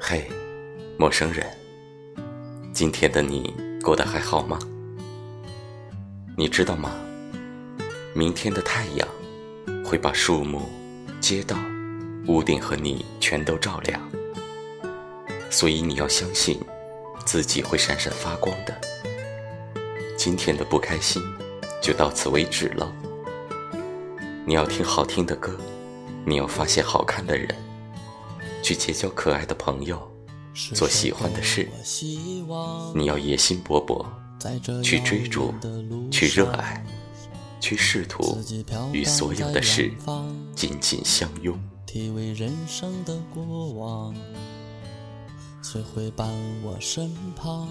嘿，陌生人，今天的你过得还好吗？你知道吗？明天的太阳会把树木、街道、屋顶和你全都照亮，所以你要相信自己会闪闪发光的。今天的不开心就到此为止了。你要听好听的歌，你要发现好看的人。去结交可爱的朋友，做喜欢的事。你要野心勃勃，去追逐，去热爱，去试图与所有的事紧紧相拥。体味人生的过往，谁会伴我身旁？